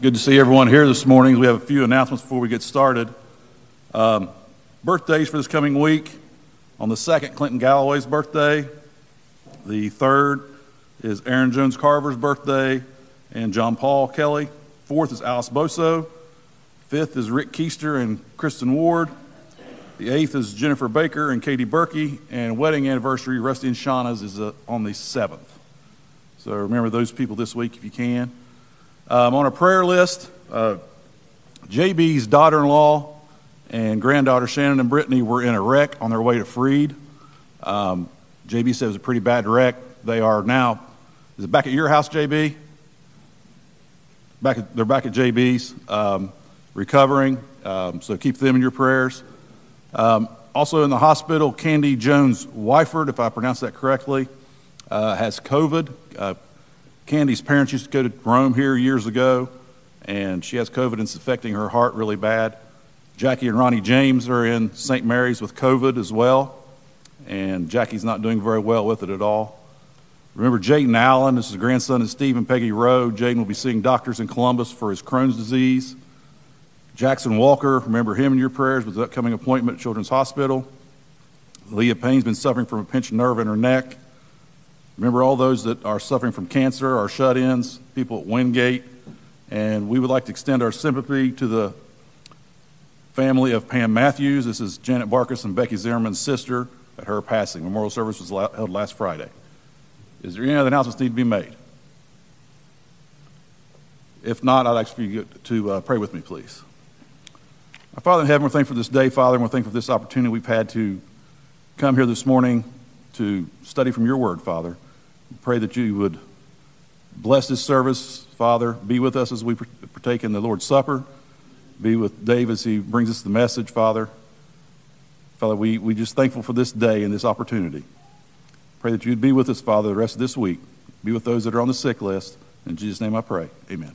Good to see everyone here this morning. We have a few announcements before we get started. Um, birthdays for this coming week. On the second, Clinton Galloway's birthday. The third is Aaron Jones Carver's birthday and John Paul Kelly. Fourth is Alice Boso. Fifth is Rick Keister and Kristen Ward. The eighth is Jennifer Baker and Katie Berkey. And wedding anniversary, Rusty and Shauna's, is uh, on the seventh. So remember those people this week if you can. Um, on a prayer list, uh, JB's daughter in law and granddaughter Shannon and Brittany were in a wreck on their way to Freed. Um, JB said it was a pretty bad wreck. They are now, is it back at your house, JB? Back at, they're back at JB's, um, recovering. Um, so keep them in your prayers. Um, also in the hospital, Candy Jones Wyford, if I pronounce that correctly, uh, has COVID. Uh, Candy's parents used to go to Rome here years ago, and she has COVID and it's affecting her heart really bad. Jackie and Ronnie James are in St. Mary's with COVID as well, and Jackie's not doing very well with it at all. Remember Jaden Allen, this is the grandson of Steve and Peggy Rowe. Jaden will be seeing doctors in Columbus for his Crohn's disease. Jackson Walker, remember him in your prayers with the upcoming appointment at Children's Hospital. Leah Payne's been suffering from a pinched nerve in her neck. Remember all those that are suffering from cancer, our shut ins, people at Wingate. And we would like to extend our sympathy to the family of Pam Matthews. This is Janet Barkus and Becky Zimmerman's sister at her passing. Memorial service was held last Friday. Is there any other announcements need to be made? If not, I'd ask for you to uh, pray with me, please. Our Father in heaven, we're thankful for this day, Father, and we're thankful for this opportunity we've had to come here this morning to study from your word, Father. Pray that you would bless this service, Father. Be with us as we partake in the Lord's Supper. Be with Dave as he brings us the message, Father. Father, we, we just thankful for this day and this opportunity. Pray that you'd be with us, Father, the rest of this week. Be with those that are on the sick list. In Jesus' name I pray. Amen.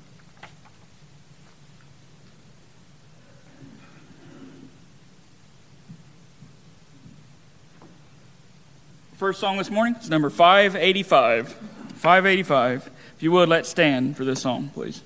First song this morning is number 585. 585. If you would, let's stand for this song, please.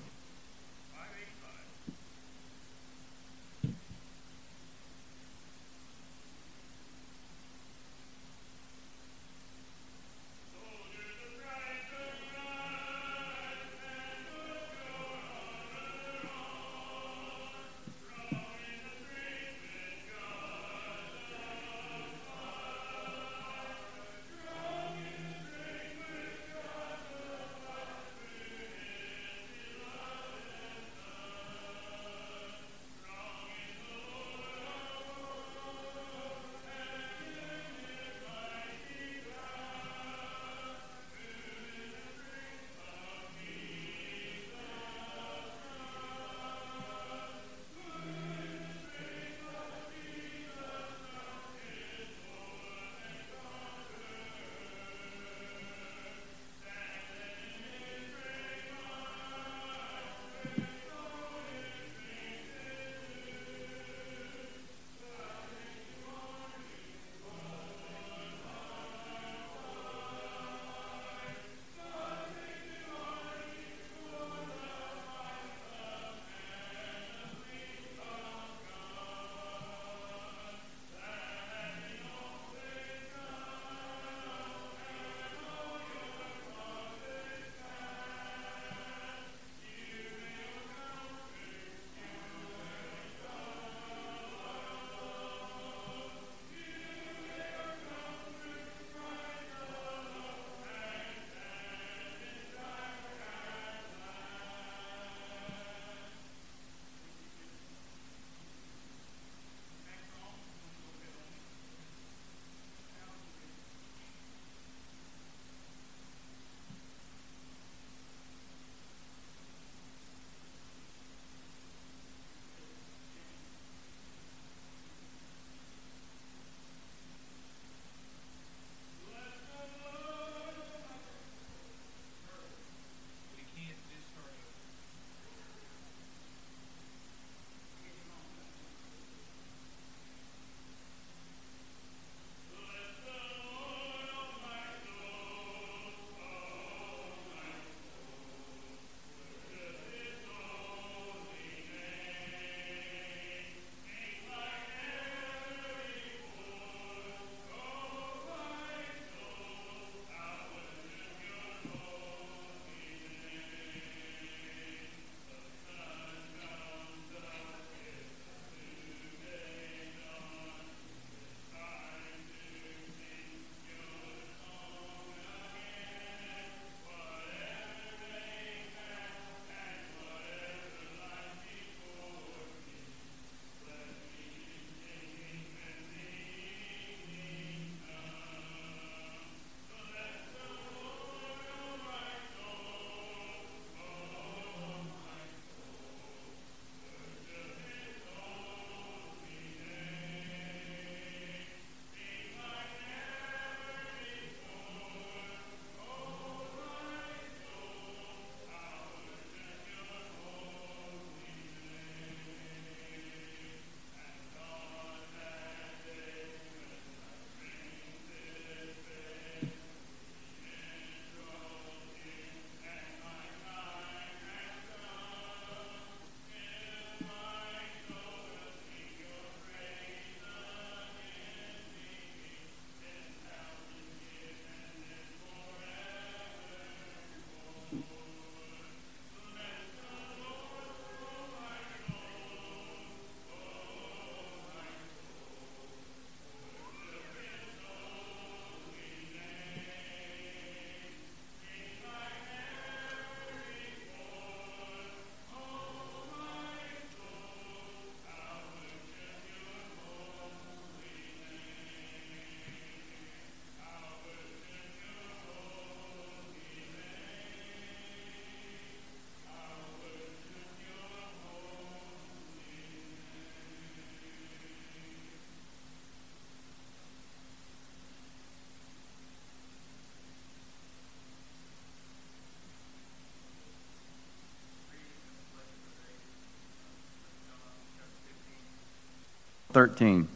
13.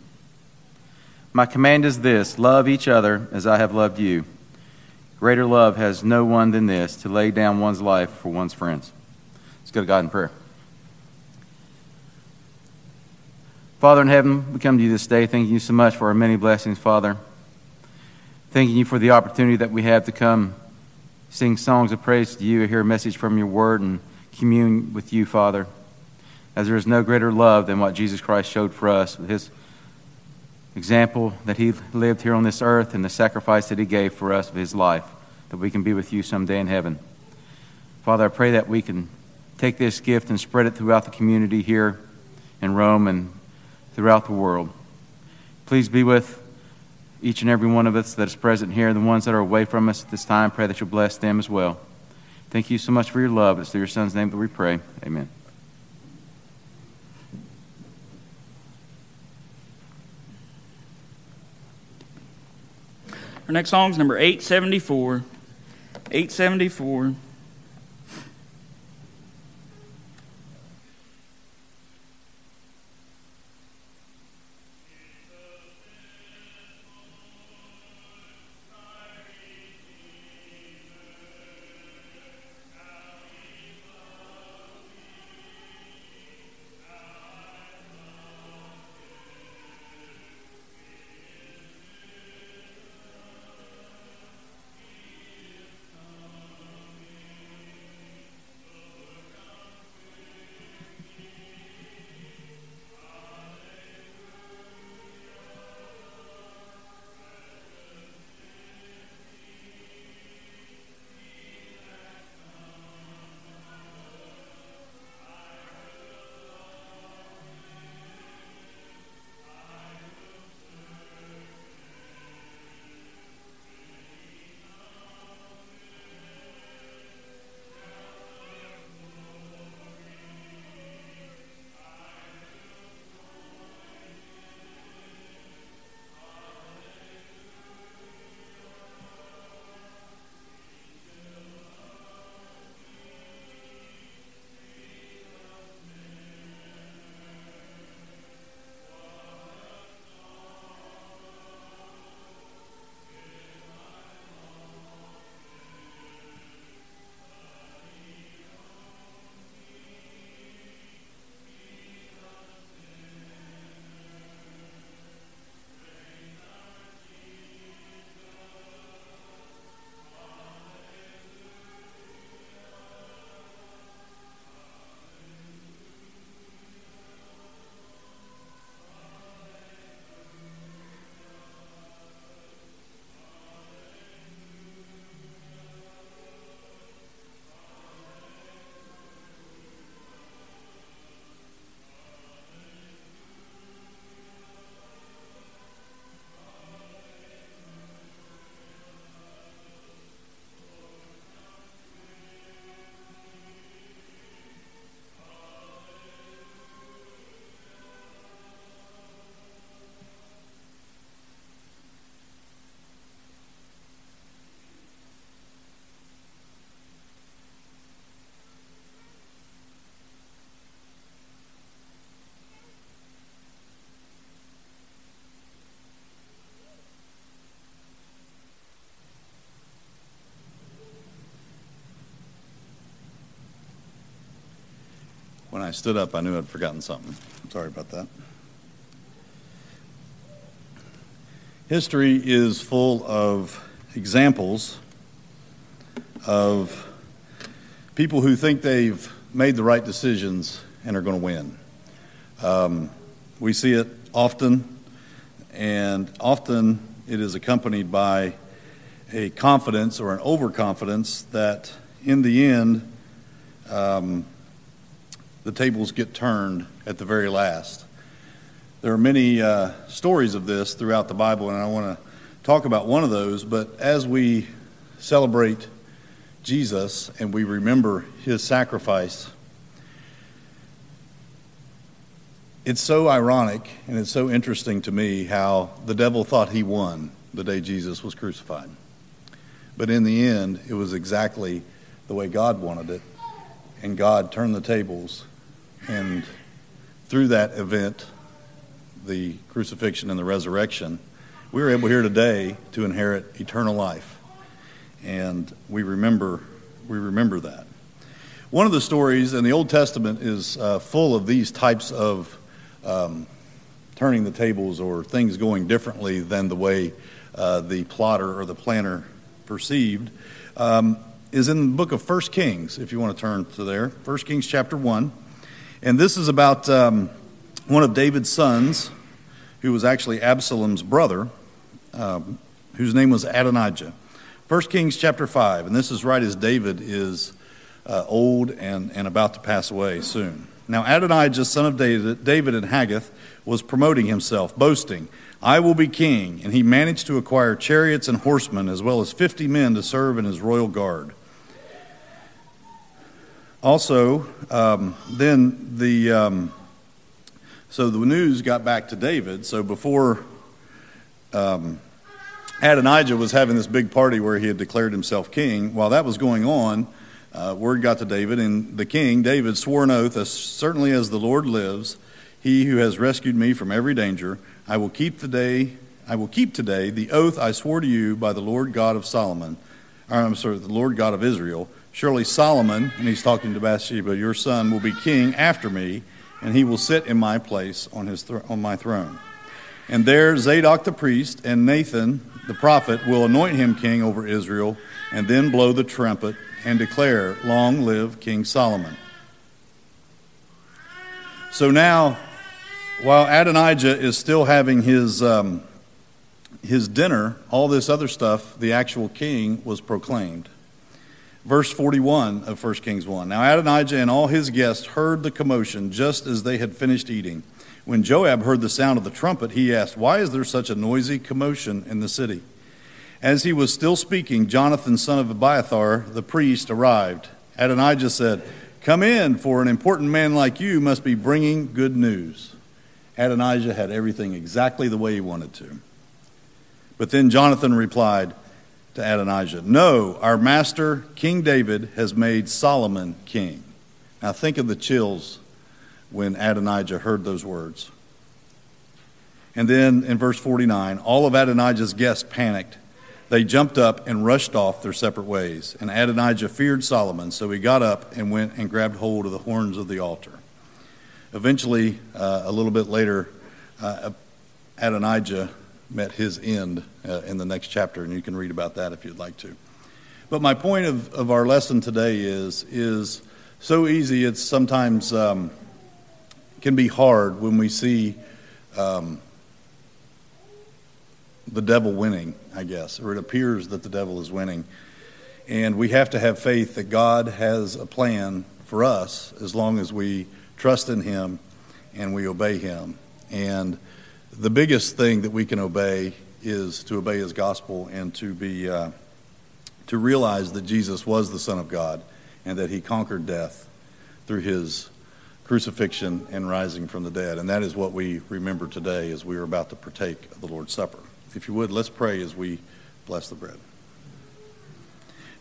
My command is this love each other as I have loved you. Greater love has no one than this to lay down one's life for one's friends. Let's go to God in prayer. Father in heaven, we come to you this day thanking you so much for our many blessings, Father. Thanking you for the opportunity that we have to come sing songs of praise to you, hear a message from your word, and commune with you, Father. As there is no greater love than what Jesus Christ showed for us with his example that he lived here on this earth and the sacrifice that he gave for us of his life, that we can be with you someday in heaven. Father, I pray that we can take this gift and spread it throughout the community here in Rome and throughout the world. Please be with each and every one of us that is present here, and the ones that are away from us at this time. Pray that you'll bless them as well. Thank you so much for your love. It's through your Son's name that we pray. Amen. Our next song is number 874. 874. Stood up, I knew I'd forgotten something. Sorry about that. History is full of examples of people who think they've made the right decisions and are going to win. Um, we see it often, and often it is accompanied by a confidence or an overconfidence that in the end, um, the tables get turned at the very last. There are many uh, stories of this throughout the Bible, and I want to talk about one of those. But as we celebrate Jesus and we remember his sacrifice, it's so ironic and it's so interesting to me how the devil thought he won the day Jesus was crucified. But in the end, it was exactly the way God wanted it. And God turned the tables and through that event, the crucifixion and the resurrection, we are able here today to inherit eternal life. And we remember, we remember that. One of the stories in the Old Testament is uh, full of these types of um, turning the tables or things going differently than the way uh, the plotter or the planner perceived. Um, is in the book of First Kings, if you want to turn to there. First Kings chapter 1. And this is about um, one of David's sons, who was actually Absalom's brother, um, whose name was Adonijah. 1 Kings chapter 5. And this is right as David is uh, old and, and about to pass away soon. Now, Adonijah, son of David, David and Haggith, was promoting himself, boasting, I will be king. And he managed to acquire chariots and horsemen, as well as 50 men to serve in his royal guard. Also, um, then the um, so the news got back to David. So before um, Adonijah was having this big party where he had declared himself king, while that was going on, uh, word got to David, and the king David swore an oath, as certainly as the Lord lives, he who has rescued me from every danger, I will keep the day. I will keep today the oath I swore to you by the Lord God of Solomon, or I'm sorry, the Lord God of Israel Surely Solomon, and he's talking to Bathsheba, your son will be king after me, and he will sit in my place on, his th- on my throne. And there Zadok the priest and Nathan the prophet will anoint him king over Israel, and then blow the trumpet and declare, Long live King Solomon. So now, while Adonijah is still having his, um, his dinner, all this other stuff, the actual king was proclaimed. Verse 41 of 1 Kings 1. Now Adonijah and all his guests heard the commotion just as they had finished eating. When Joab heard the sound of the trumpet, he asked, Why is there such a noisy commotion in the city? As he was still speaking, Jonathan, son of Abiathar, the priest, arrived. Adonijah said, Come in, for an important man like you must be bringing good news. Adonijah had everything exactly the way he wanted to. But then Jonathan replied, to Adonijah, No, our master, King David, has made Solomon king. Now think of the chills when Adonijah heard those words. And then in verse 49, all of Adonijah's guests panicked. They jumped up and rushed off their separate ways. And Adonijah feared Solomon, so he got up and went and grabbed hold of the horns of the altar. Eventually, uh, a little bit later, uh, Adonijah met his end uh, in the next chapter, and you can read about that if you'd like to. But my point of, of our lesson today is is so easy. It's sometimes um, can be hard when we see um, the devil winning. I guess, or it appears that the devil is winning, and we have to have faith that God has a plan for us as long as we trust in Him and we obey Him. And the biggest thing that we can obey is to obey his gospel and to be uh, to realize that Jesus was the Son of God and that he conquered death through his crucifixion and rising from the dead. And that is what we remember today as we are about to partake of the Lord's Supper. If you would, let's pray as we bless the bread.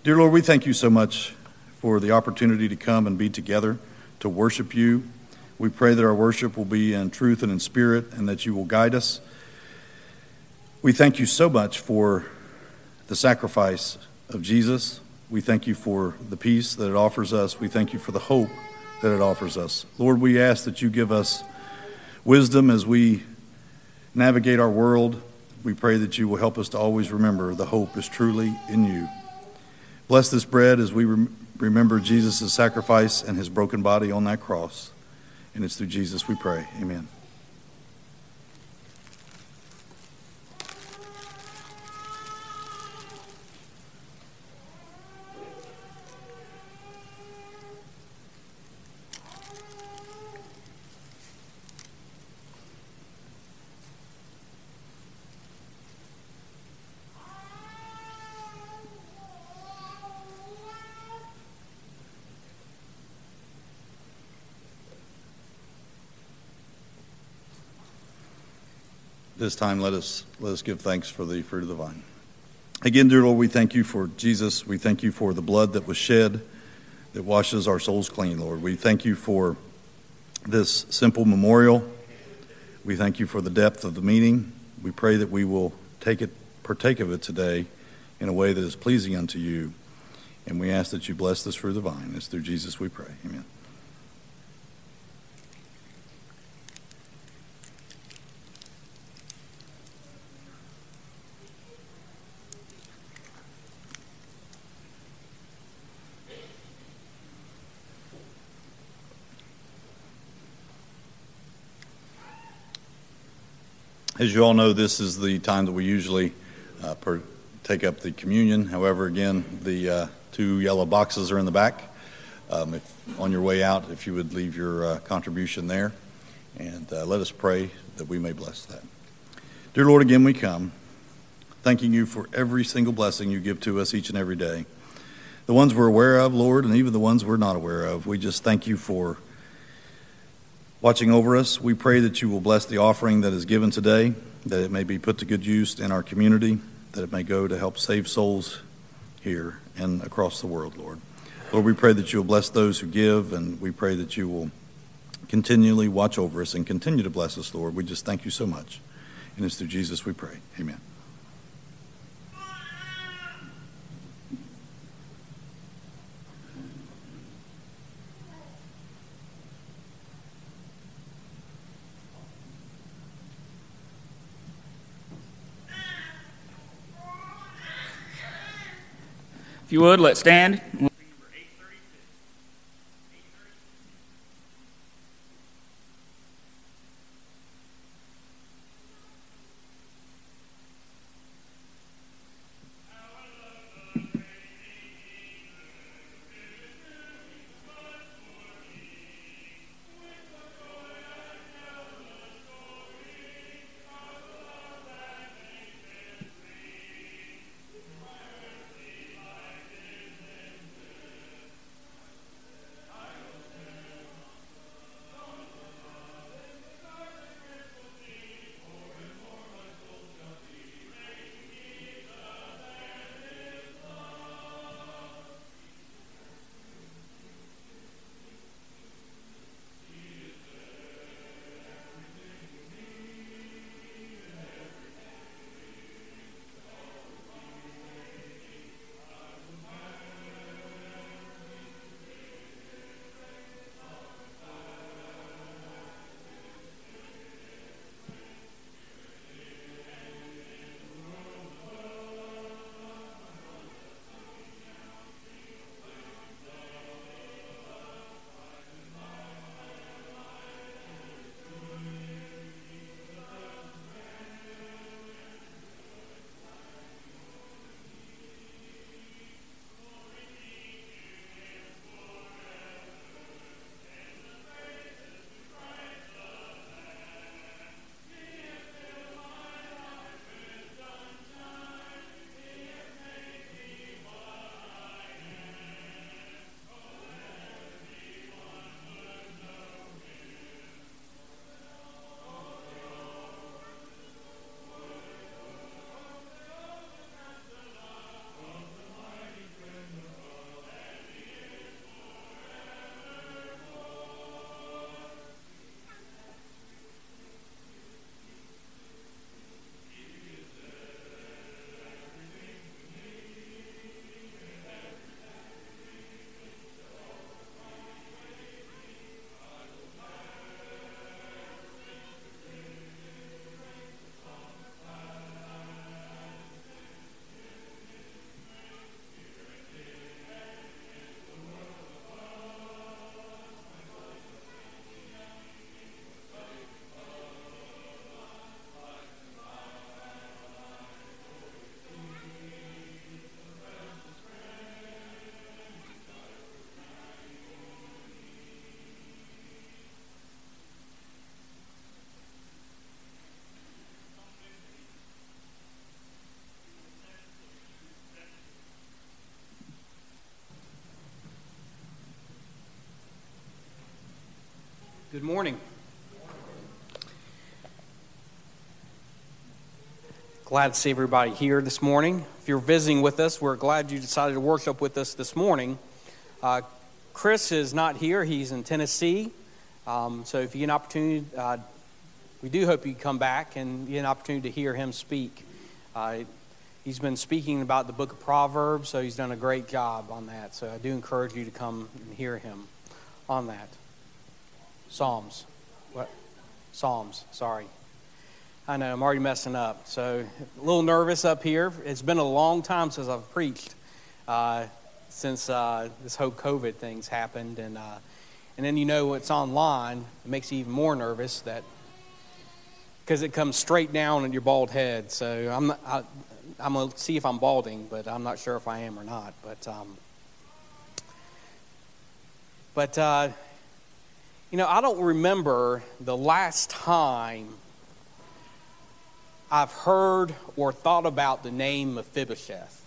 Dear Lord, we thank you so much for the opportunity to come and be together to worship you we pray that our worship will be in truth and in spirit and that you will guide us. We thank you so much for the sacrifice of Jesus. We thank you for the peace that it offers us. We thank you for the hope that it offers us. Lord, we ask that you give us wisdom as we navigate our world. We pray that you will help us to always remember the hope is truly in you. Bless this bread as we remember Jesus' sacrifice and his broken body on that cross. And it's through Jesus we pray. Amen. This time, let us, let us give thanks for the fruit of the vine. Again, dear Lord, we thank you for Jesus. We thank you for the blood that was shed that washes our souls clean, Lord. We thank you for this simple memorial We thank you for the depth of the meaning. We pray that we will take it, partake of it today in a way that is pleasing unto you. And we ask that you bless this fruit of the vine. It's through Jesus we pray. Amen. As you all know, this is the time that we usually uh, per, take up the communion. However, again, the uh, two yellow boxes are in the back. Um, if, on your way out, if you would leave your uh, contribution there, and uh, let us pray that we may bless that. Dear Lord, again we come, thanking you for every single blessing you give to us each and every day. The ones we're aware of, Lord, and even the ones we're not aware of. We just thank you for watching over us. We pray that you will bless the offering that is given today, that it may be put to good use in our community, that it may go to help save souls here and across the world, Lord. Lord, we pray that you will bless those who give, and we pray that you will continually watch over us and continue to bless us, Lord. We just thank you so much. And it's through Jesus we pray. Amen. If you would, let's stand. Good morning. Glad to see everybody here this morning. If you're visiting with us, we're glad you decided to worship with us this morning. Uh, Chris is not here, he's in Tennessee. Um, so if you get an opportunity, uh, we do hope you come back and get an opportunity to hear him speak. Uh, he's been speaking about the book of Proverbs, so he's done a great job on that. So I do encourage you to come and hear him on that. Psalms. What? Psalms, sorry. I know, I'm already messing up. So a little nervous up here. It's been a long time since I've preached, uh, since uh, this whole COVID thing's happened. And, uh, and then you know it's online. It makes you even more nervous that because it comes straight down on your bald head. So I'm I, I'm gonna see if I'm balding, but I'm not sure if I am or not. But um, but uh, you know, I don't remember the last time I've heard or thought about the name Mephibosheth.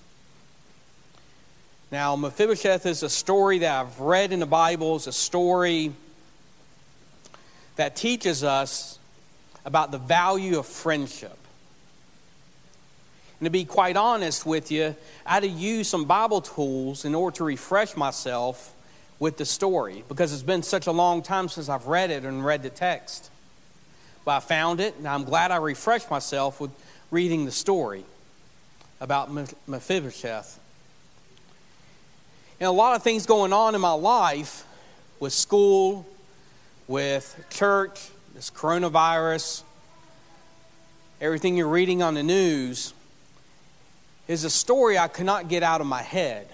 Now, Mephibosheth is a story that I've read in the Bible. It's a story that teaches us about the value of friendship. And to be quite honest with you, I had to use some Bible tools in order to refresh myself with the story because it's been such a long time since I've read it and read the text. But I found it, and I'm glad I refreshed myself with reading the story about Mephibosheth. And a lot of things going on in my life with school, with church, this coronavirus, everything you're reading on the news, is a story I could not get out of my head.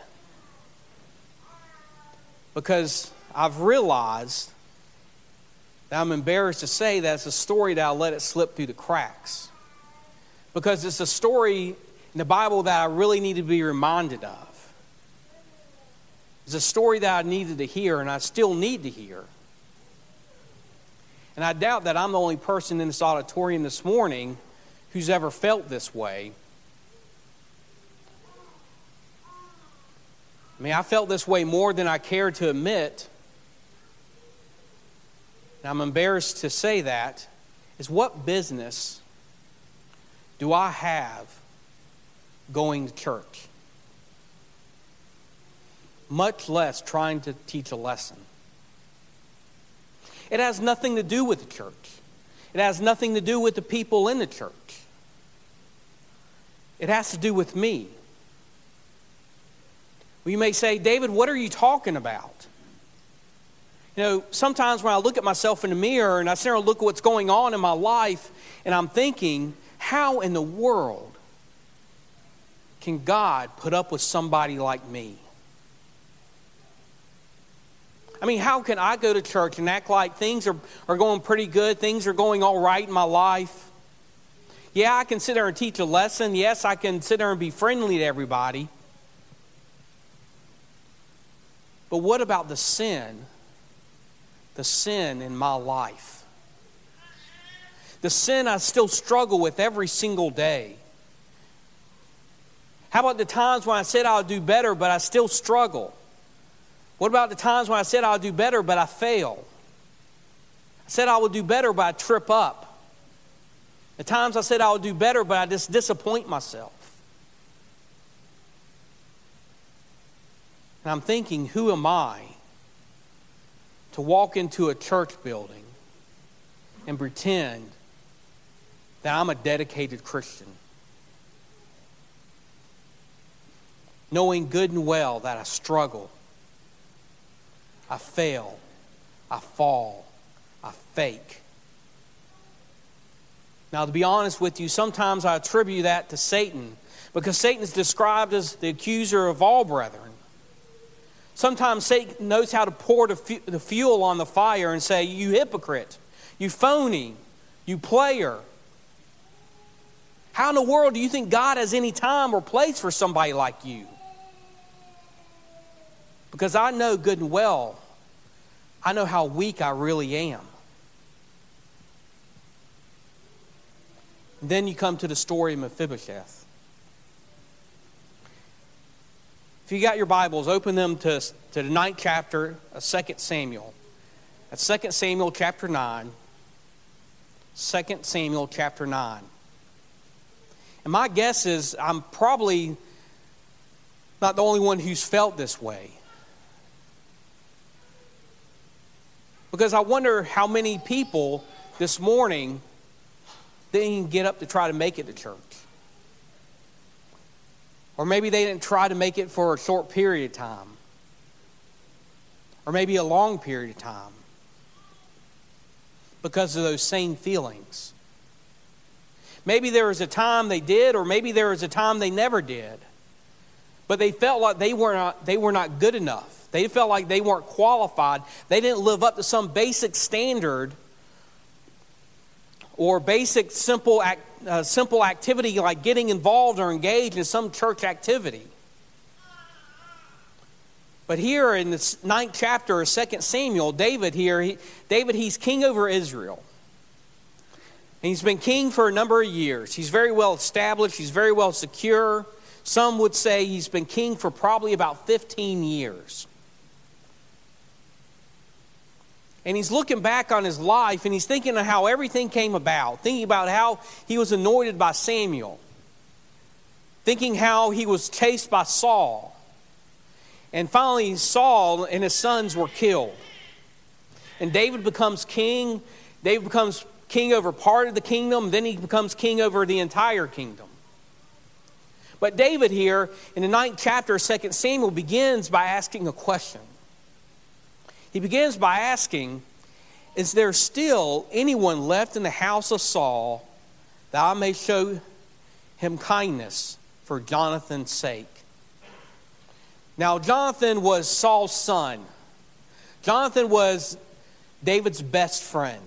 Because I've realized that I'm embarrassed to say that it's a story that I let it slip through the cracks. Because it's a story in the Bible that I really need to be reminded of. It's a story that I needed to hear and I still need to hear. And I doubt that I'm the only person in this auditorium this morning who's ever felt this way. I mean, I felt this way more than I care to admit. And I'm embarrassed to say that. Is what business do I have going to church? Much less trying to teach a lesson. It has nothing to do with the church. It has nothing to do with the people in the church. It has to do with me. Well, you may say, David, what are you talking about? You know, sometimes when I look at myself in the mirror and I sit and look at what's going on in my life, and I'm thinking, how in the world can God put up with somebody like me? I mean, how can I go to church and act like things are, are going pretty good, things are going all right in my life? Yeah, I can sit there and teach a lesson. Yes, I can sit there and be friendly to everybody. But what about the sin? The sin in my life. The sin I still struggle with every single day. How about the times when I said I'll do better, but I still struggle? What about the times when I said I'll do better, but I fail? I said I will do better, but I trip up. The times I said I would do better, but I just disappoint myself. And I'm thinking, who am I to walk into a church building and pretend that I'm a dedicated Christian? Knowing good and well that I struggle, I fail, I fall, I fake. Now, to be honest with you, sometimes I attribute that to Satan because Satan is described as the accuser of all brethren. Sometimes Satan knows how to pour the, fuel on the fire and say, You hypocrite, you phony, you player. How in the world do you think God has any time or place for somebody like you? Because I know good and well, I know how weak I really am. then you come to the story of Mephibosheth. If you got your Bibles, open them to, to the ninth chapter uh, of 2 Samuel. That's 2 Samuel chapter 9. 2 Samuel chapter 9. And my guess is I'm probably not the only one who's felt this way. Because I wonder how many people this morning didn't get up to try to make it to church. Or maybe they didn't try to make it for a short period of time. Or maybe a long period of time. Because of those same feelings. Maybe there was a time they did, or maybe there was a time they never did. But they felt like they were not, they were not good enough. They felt like they weren't qualified. They didn't live up to some basic standard or basic simple, act, uh, simple activity like getting involved or engaged in some church activity. But here in the ninth chapter of 2 Samuel, David here, he, David, he's king over Israel. And he's been king for a number of years. He's very well established, he's very well secure. Some would say he's been king for probably about 15 years. And he's looking back on his life and he's thinking of how everything came about, thinking about how he was anointed by Samuel, thinking how he was chased by Saul. And finally, Saul and his sons were killed. And David becomes king. David becomes king over part of the kingdom, then he becomes king over the entire kingdom. But David here in the ninth chapter of 2 Samuel begins by asking a question. He begins by asking, Is there still anyone left in the house of Saul that I may show him kindness for Jonathan's sake? Now, Jonathan was Saul's son. Jonathan was David's best friend.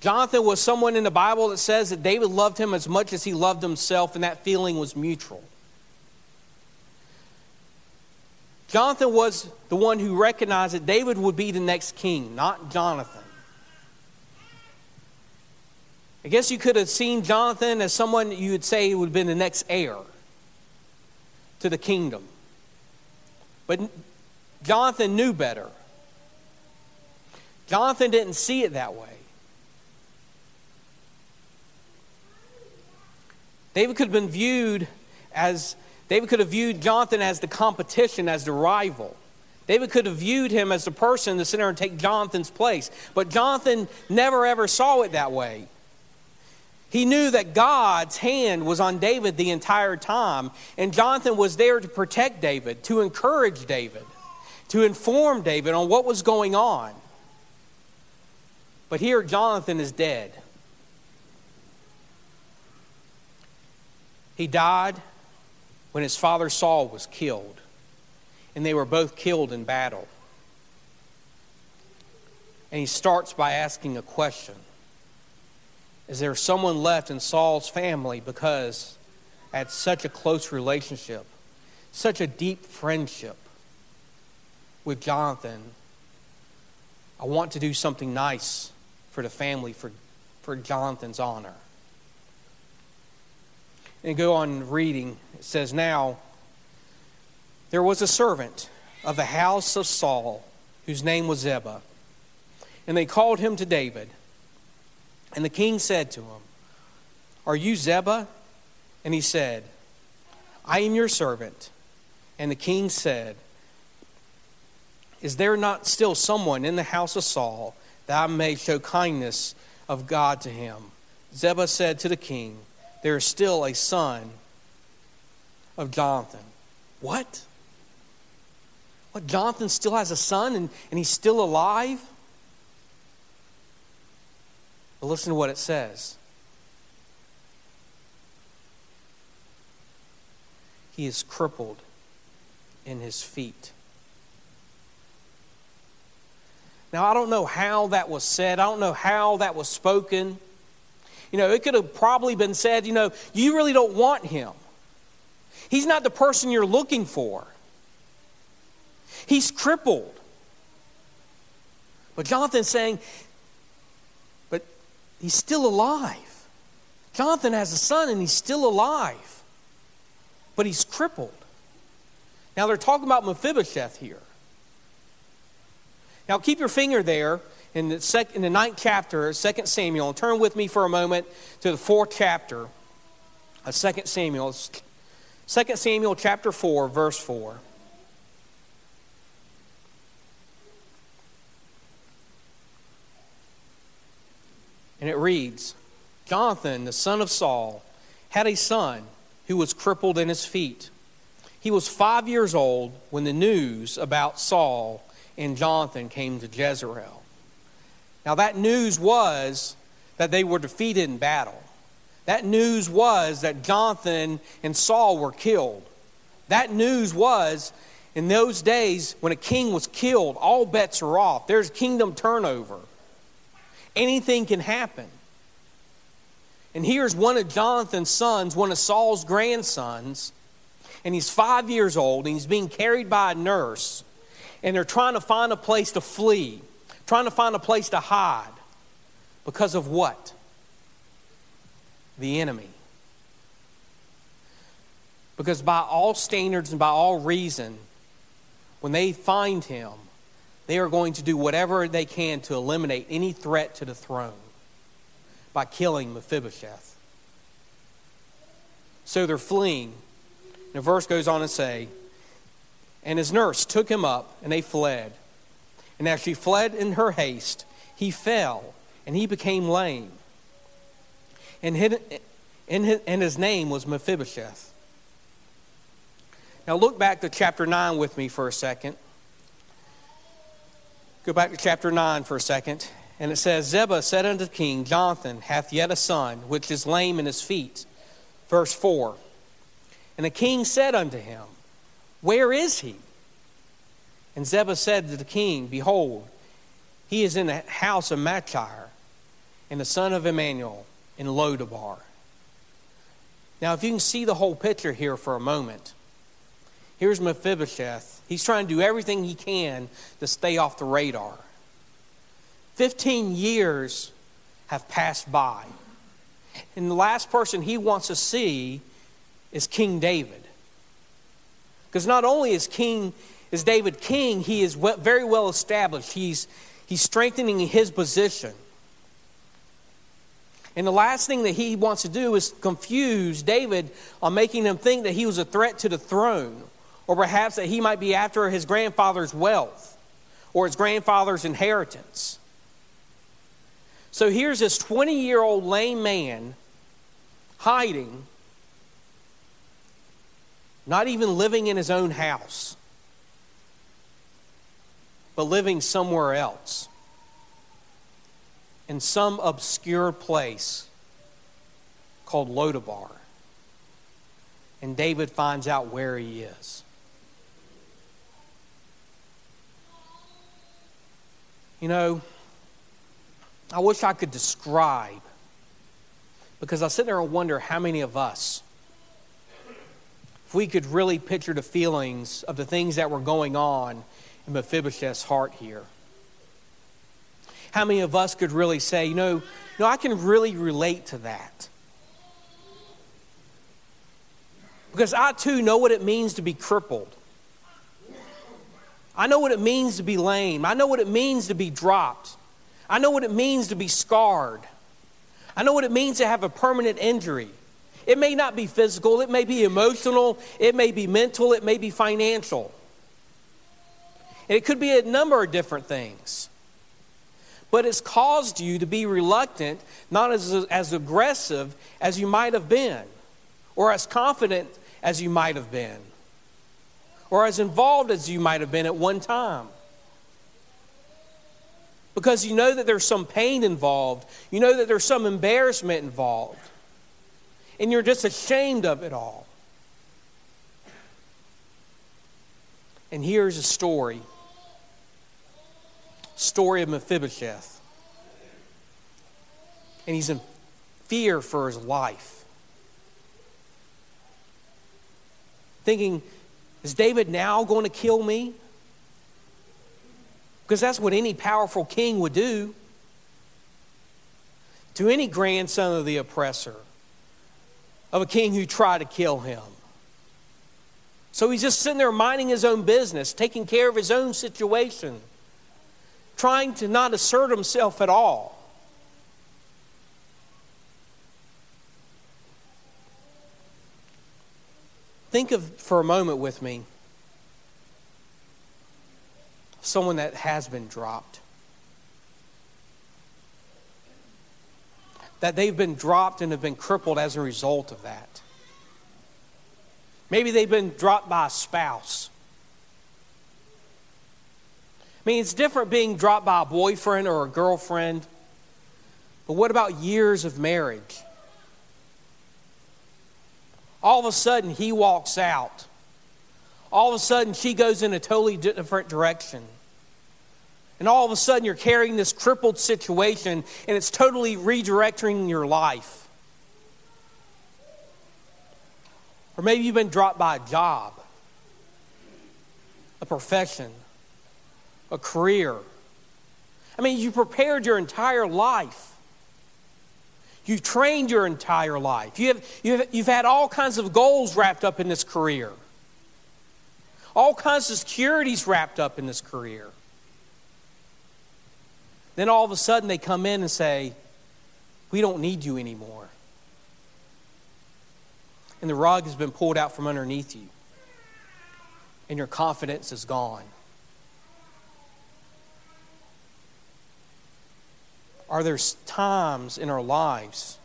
Jonathan was someone in the Bible that says that David loved him as much as he loved himself, and that feeling was mutual. Jonathan was the one who recognized that David would be the next king, not Jonathan. I guess you could have seen Jonathan as someone you would say would have been the next heir to the kingdom. But Jonathan knew better. Jonathan didn't see it that way. David could have been viewed as David could have viewed Jonathan as the competition, as the rival. David could have viewed him as the person to sit there and take Jonathan's place. But Jonathan never ever saw it that way. He knew that God's hand was on David the entire time, and Jonathan was there to protect David, to encourage David, to inform David on what was going on. But here, Jonathan is dead. He died when his father Saul was killed, and they were both killed in battle. And he starts by asking a question Is there someone left in Saul's family because had such a close relationship, such a deep friendship with Jonathan? I want to do something nice for the family, for, for Jonathan's honor and go on reading. It says, Now there was a servant of the house of Saul whose name was Ziba. And they called him to David. And the king said to him, Are you Ziba? And he said, I am your servant. And the king said, Is there not still someone in the house of Saul that I may show kindness of God to him? Ziba said to the king, there is still a son of Jonathan. What? What? Jonathan still has a son and, and he's still alive? But listen to what it says. He is crippled in his feet. Now, I don't know how that was said. I don't know how that was spoken. You know, it could have probably been said, you know, you really don't want him. He's not the person you're looking for. He's crippled. But Jonathan's saying, but he's still alive. Jonathan has a son and he's still alive. But he's crippled. Now they're talking about Mephibosheth here. Now keep your finger there in the, sec, in the ninth chapter of 2 Samuel. and Turn with me for a moment to the fourth chapter of 2 Samuel. 2 Samuel chapter 4, verse 4. And it reads Jonathan, the son of Saul, had a son who was crippled in his feet. He was five years old when the news about Saul and Jonathan came to Jezreel. Now, that news was that they were defeated in battle. That news was that Jonathan and Saul were killed. That news was in those days when a king was killed, all bets are off. There's kingdom turnover. Anything can happen. And here's one of Jonathan's sons, one of Saul's grandsons, and he's five years old, and he's being carried by a nurse, and they're trying to find a place to flee, trying to find a place to hide. Because of what? The enemy. Because by all standards and by all reason, when they find him, they are going to do whatever they can to eliminate any threat to the throne by killing Mephibosheth. So they're fleeing. And the verse goes on to say, And his nurse took him up, and they fled. And as she fled in her haste, he fell, and he became lame. And his name was Mephibosheth. Now look back to chapter 9 with me for a second. Go back to chapter 9 for a second. And it says, Ziba said unto the king, Jonathan hath yet a son, which is lame in his feet. Verse 4. And the king said unto him, Where is he? And Ziba said to the king, Behold, he is in the house of Machir, and the son of Emmanuel in Lodabar. Now, if you can see the whole picture here for a moment, here's Mephibosheth. He's trying to do everything he can to stay off the radar. 15 years have passed by. And the last person he wants to see is King David. Because not only is King is David king, he is very well established. He's, he's strengthening his position. And the last thing that he wants to do is confuse David on making him think that he was a threat to the throne, or perhaps that he might be after his grandfather's wealth or his grandfather's inheritance. So here's this 20 year old lame man hiding, not even living in his own house, but living somewhere else in some obscure place called Lodabar. And David finds out where he is. You know, I wish I could describe, because I sit there and wonder how many of us, if we could really picture the feelings of the things that were going on in Mephibosheth's heart here. How many of us could really say, you know, no, I can really relate to that? Because I too know what it means to be crippled. I know what it means to be lame. I know what it means to be dropped. I know what it means to be scarred. I know what it means to have a permanent injury. It may not be physical, it may be emotional, it may be mental, it may be financial. And it could be a number of different things. But it's caused you to be reluctant, not as, as aggressive as you might have been, or as confident as you might have been, or as involved as you might have been at one time because you know that there's some pain involved. You know that there's some embarrassment involved. And you're just ashamed of it all. And here's a story story of Mephibosheth. And he's in fear for his life. Thinking, is David now going to kill me? Because that's what any powerful king would do to any grandson of the oppressor, of a king who tried to kill him. So he's just sitting there minding his own business, taking care of his own situation, trying to not assert himself at all. Think of for a moment with me someone that has been dropped. that they've been dropped and have been crippled as a result of that. Maybe they've been dropped by a spouse. I mean, it's different being dropped by a boyfriend or a girlfriend, but what about years of marriage? All of a sudden, he walks out. All of a sudden, she goes in a totally different direction. And all of a sudden, you're carrying this crippled situation, and it's totally redirecting your life. Or maybe you've been dropped by a job, a profession, a career. I mean, you prepared your entire life. You've trained your entire life. You have, you have, you've had all kinds of goals wrapped up in this career, all kinds of securities wrapped up in this career. Then all of a sudden they come in and say, We don't need you anymore. And the rug has been pulled out from underneath you, and your confidence is gone. Are there times in our lives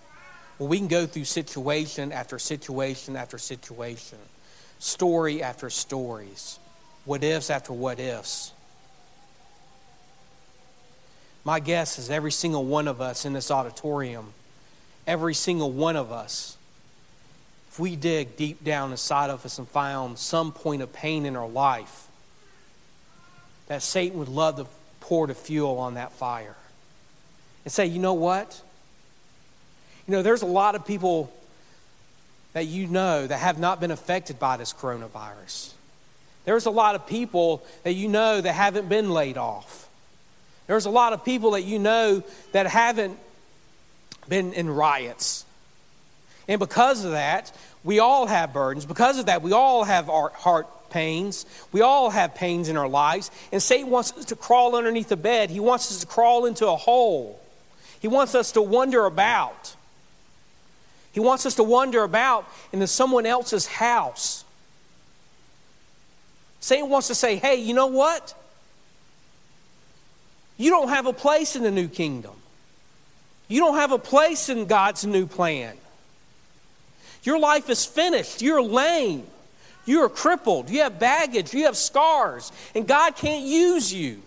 where we can go through situation after situation after situation, story after stories, what ifs after what ifs? My guess is every single one of us in this auditorium, every single one of us, if we dig deep down inside of us and found some point of pain in our life, that Satan would love to pour the fuel on that fire and say, you know what? You know, there's a lot of people that you know that have not been affected by this coronavirus. There's a lot of people that you know that haven't been laid off. There's a lot of people that you know that haven't been in riots. And because of that, we all have burdens. Because of that, we all have heart pains. We all have pains in our lives. And Satan wants us to crawl underneath the bed, he wants us to crawl into a hole. He wants us to wonder about. He wants us to wonder about in someone else's house. Satan wants to say, hey, you know what? You don't have a place in the new kingdom. You don't have a place in God's new plan. Your life is finished. You're lame. You're crippled. You have baggage. You have scars. And God can't use you.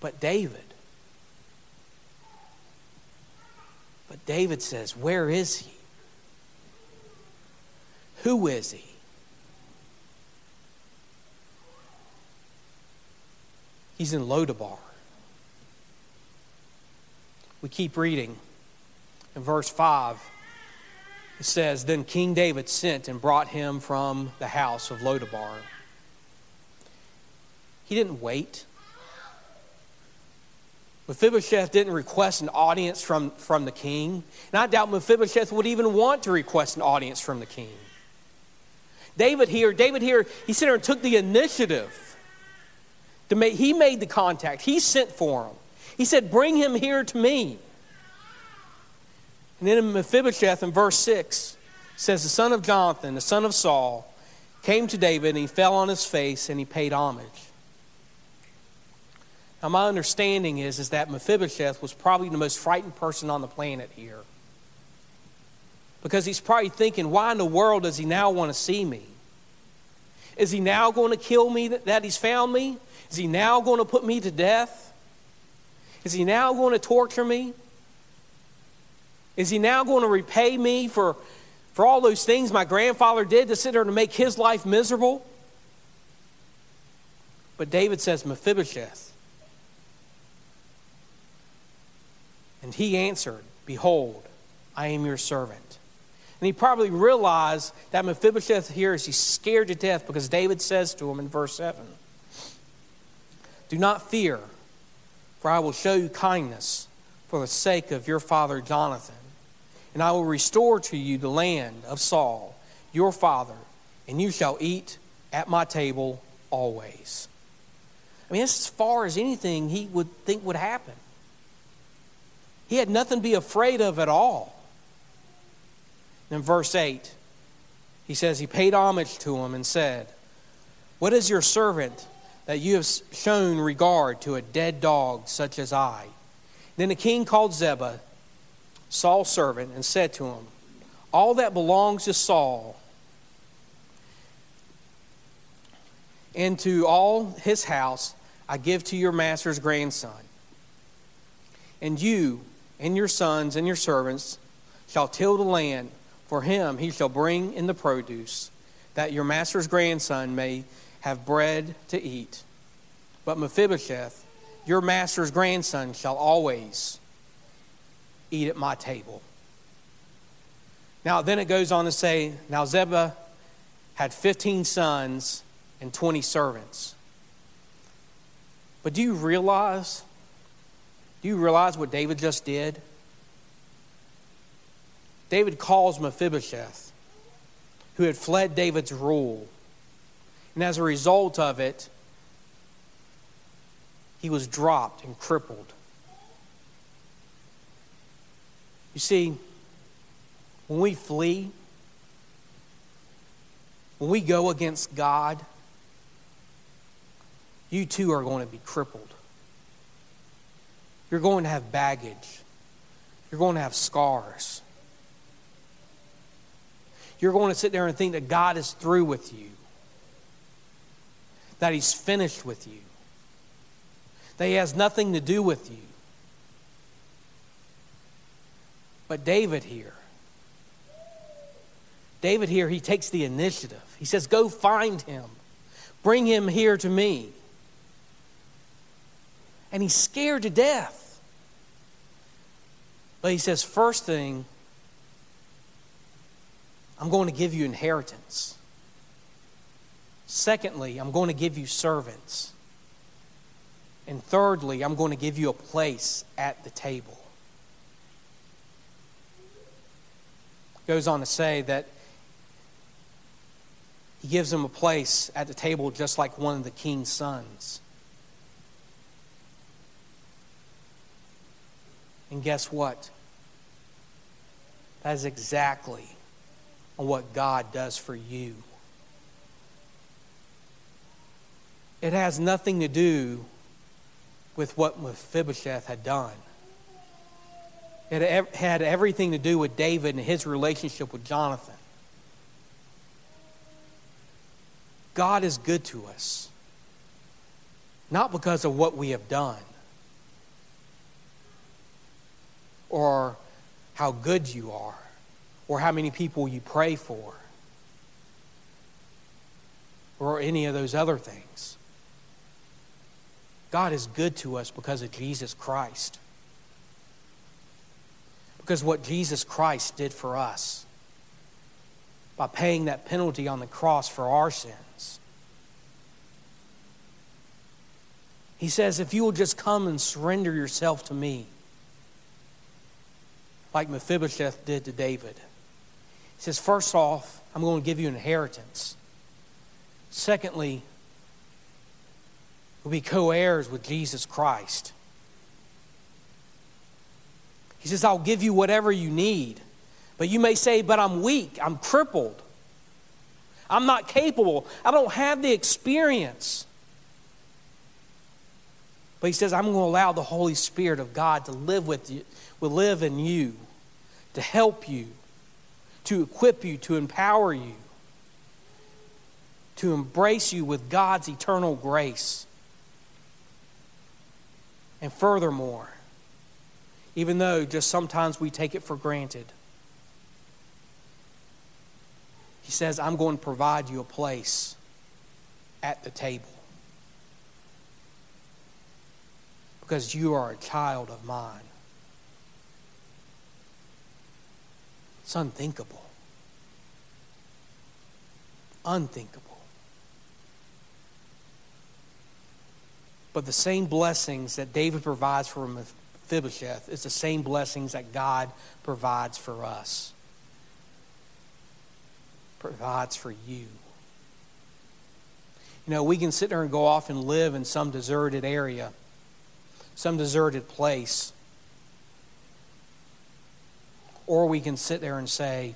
But David, but David says, Where is he? Who is he? He's in Lodabar. We keep reading. In verse 5, it says, Then King David sent and brought him from the house of Lodabar. He didn't wait. Mephibosheth didn't request an audience from, from the king. And I doubt Mephibosheth would even want to request an audience from the king. David here, David here, he sat there and took the initiative. To make, he made the contact. He sent for him. He said, Bring him here to me. And then in Mephibosheth in verse 6 says, The son of Jonathan, the son of Saul, came to David and he fell on his face and he paid homage. Now, my understanding is, is that Mephibosheth was probably the most frightened person on the planet here. Because he's probably thinking, why in the world does he now want to see me? Is he now going to kill me that, he's found me? Is he now going to put me to death? Is he now going to torture me? Is he now going to repay me for, for all those things my grandfather did to sit there to make his life miserable? But David says, Mephibosheth, And he answered, Behold, I am your servant. And he probably realized that Mephibosheth here is he's scared to death because David says to him in verse 7 Do not fear, for I will show you kindness for the sake of your father Jonathan. And I will restore to you the land of Saul, your father, and you shall eat at my table always. I mean, that's as far as anything he would think would happen. He had nothing to be afraid of at all. In verse 8, he says, He paid homage to him and said, What is your servant that you have shown regard to a dead dog such as I? Then the king called Ziba, Saul's servant, and said to him, All that belongs to Saul and to all his house I give to your master's grandson. And you and your sons and your servants shall till the land. For him he shall bring in the produce, that your master's grandson may have bread to eat. But Mephibosheth, your master's grandson, shall always eat at my table. Now, then it goes on to say, Now Ziba had 15 sons and 20 servants. But do you realize? Do you realize what David just did? David calls Mephibosheth, who had fled David's rule. And as a result of it, he was dropped and crippled. You see, when we flee, when we go against God, you too are going to be crippled. You're going to have baggage. You're going to have scars. You're going to sit there and think that God is through with you, that He's finished with you, that He has nothing to do with you. But David here, David here, he takes the initiative. He says, Go find him, bring him here to me and he's scared to death. But he says, first thing, I'm going to give you inheritance. Secondly, I'm going to give you servants. And thirdly, I'm going to give you a place at the table. Goes on to say that he gives him a place at the table just like one of the king's sons. And guess what? That is exactly what God does for you. It has nothing to do with what Mephibosheth had done. It had everything to do with David and his relationship with Jonathan. God is good to us, not because of what we have done, or how good you are or how many people you pray for or any of those other things. God is good to us because of Jesus Christ. Because what Jesus Christ did for us by paying that penalty on the cross for our sins. He says, if you will just come and surrender yourself to me, like Mephibosheth did to David. He says, First off, I'm going to give you an inheritance. Secondly, we'll be co heirs with Jesus Christ. He says, I'll give you whatever you need. But you may say, But I'm weak, I'm crippled, I'm not capable, I don't have the experience. But he says, I'm going to allow the Holy Spirit of God to live with you, will live in you, to help you, to equip you, to empower you, to embrace you with God's eternal grace. And furthermore, even though just sometimes we take it for granted, he says, I'm going to provide you a place at the table. Because you are a child of mine. It's unthinkable. Unthinkable. But the same blessings that David provides for Mephibosheth is the same blessings that God provides for us. Provides for you. You know, we can sit there and go off and live in some deserted area, some deserted place. Or we can sit there and say,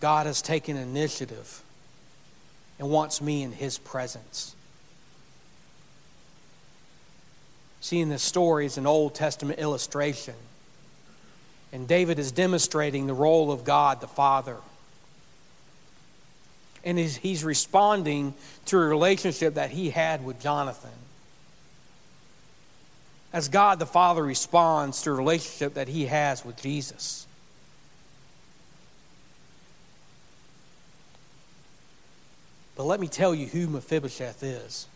God has taken initiative and wants me in His presence. Seeing this story is an Old Testament illustration. And David is demonstrating the role of God the Father. And he's responding to a relationship that he had with Jonathan. As God the Father responds to a relationship that he has with Jesus. But let me tell you who Mephibosheth is.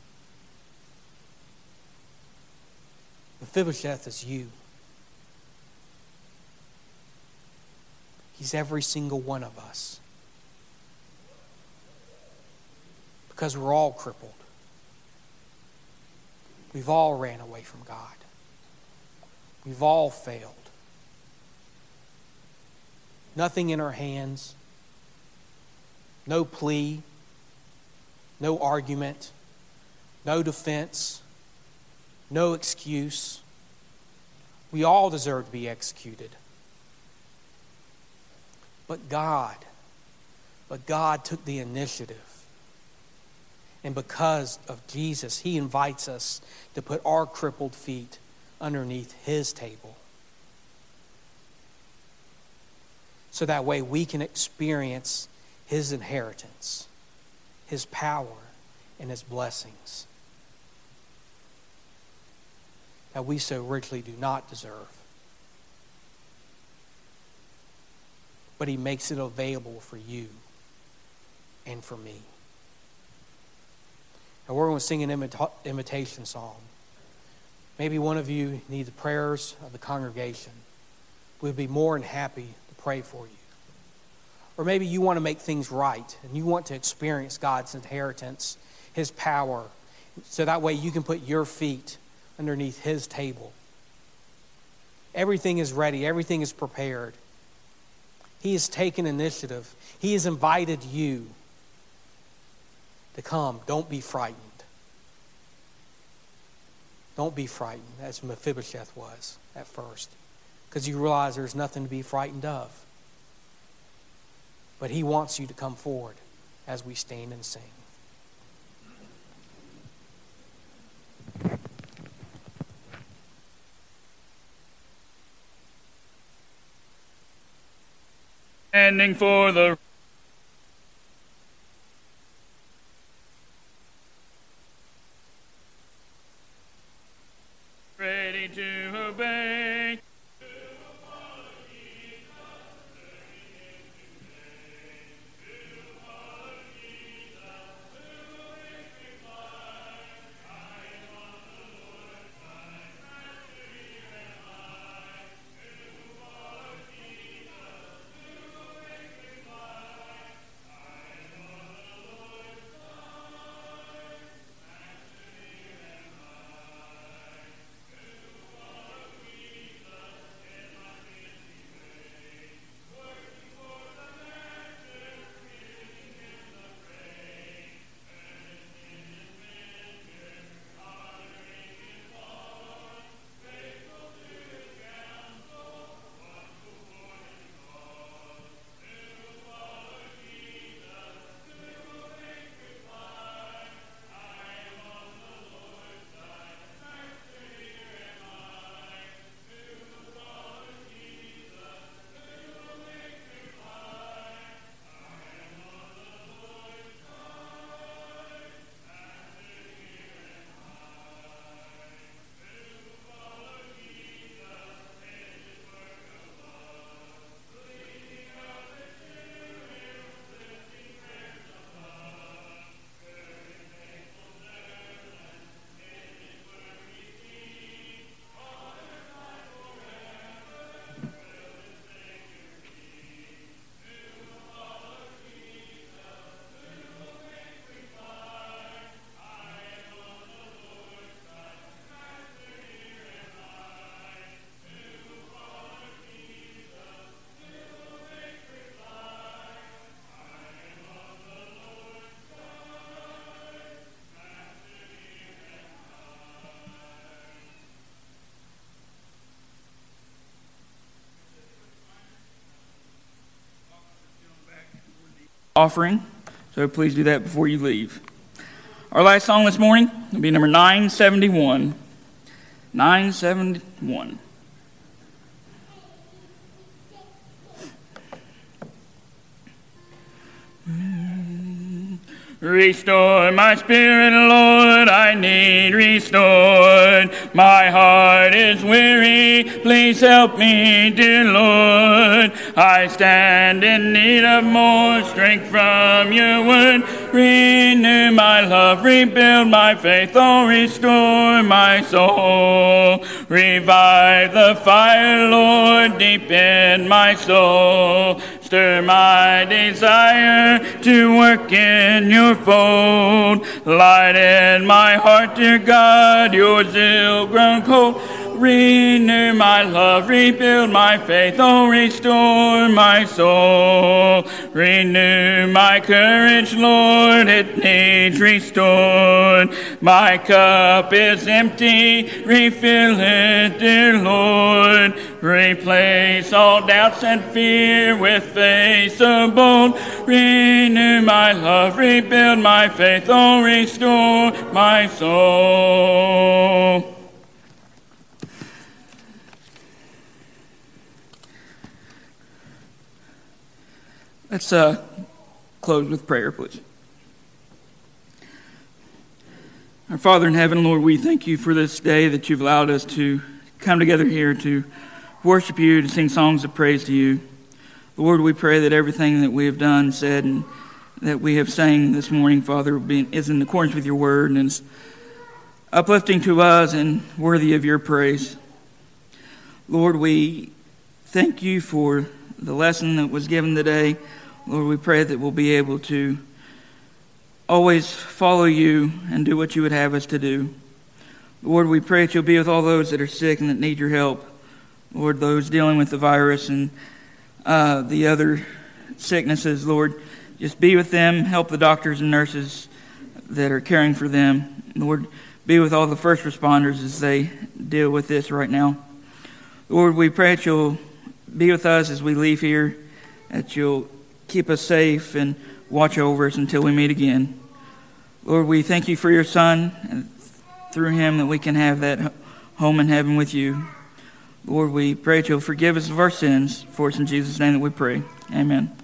Mephibosheth is you. He's every single one of us. Because we're all crippled. We've all ran away from God. We've all failed. Nothing in our hands, no plea, no argument, no defense, no excuse. We all deserve to be executed. But God, but God took the initiative. And because of Jesus, He invites us to put our crippled feet underneath His table. So that way we can experience His inheritance, His power, and His blessings that we so richly do not deserve. But He makes it available for you and for me. And we're going to sing an imita- invitation song. Maybe one of you need the prayers of the congregation. We'd be more than happy to pray for you. Or maybe you want to make things right and you want to experience God's inheritance, His power, so that way you can put your feet underneath His table. Everything is ready, everything is prepared. He has taken initiative, He has invited you to come. Don't be frightened. Don't be frightened, as Mephibosheth was at first, because you realize there's nothing to be frightened of. But he wants you to come forward as we stand and sing. Standing for the offering. So please do that before you leave. Our last song this morning will be number 971 971. Restore my spirit, Lord, I need restored. My heart is weary, please help me, dear Lord. I stand in need of more strength from your word. Renew my love, rebuild my faith, oh, restore my soul. Revive the fire, Lord, deep in my soul. Stir my desire to work in your fold. Light in my heart, dear God, your zeal grown cold. Renew my love, rebuild my faith, oh, restore my soul. Renew my courage, Lord, it needs restored. My cup is empty, refill it, dear Lord. Replace all doubts and fear with faith so bold. Renew my love, rebuild my faith, oh, restore my soul. Let's uh, close with prayer, please. Our Father in heaven, Lord, we thank you for this day that you've allowed us to come together here to worship you, to sing songs of praise to you. Lord, we pray that everything that we have done, said, and that we have sang this morning, Father, is in accordance with your word and is uplifting to us and worthy of your praise. Lord, we thank you for the lesson that was given today. Lord, we pray that we'll be able to always follow you and do what you would have us to do. Lord, we pray that you'll be with all those that are sick and that need your help. Lord, those dealing with the virus and uh, the other sicknesses, Lord, just be with them. Help the doctors and nurses that are caring for them. Lord, be with all the first responders as they deal with this right now. Lord, we pray that you'll be with us as we leave here, that you'll keep us safe and watch over us until we meet again. Lord, we thank you for your Son, and through him that we can have that home in heaven with you. Lord, we pray that you'll forgive us of our sins. For it's in Jesus' name that we pray. Amen.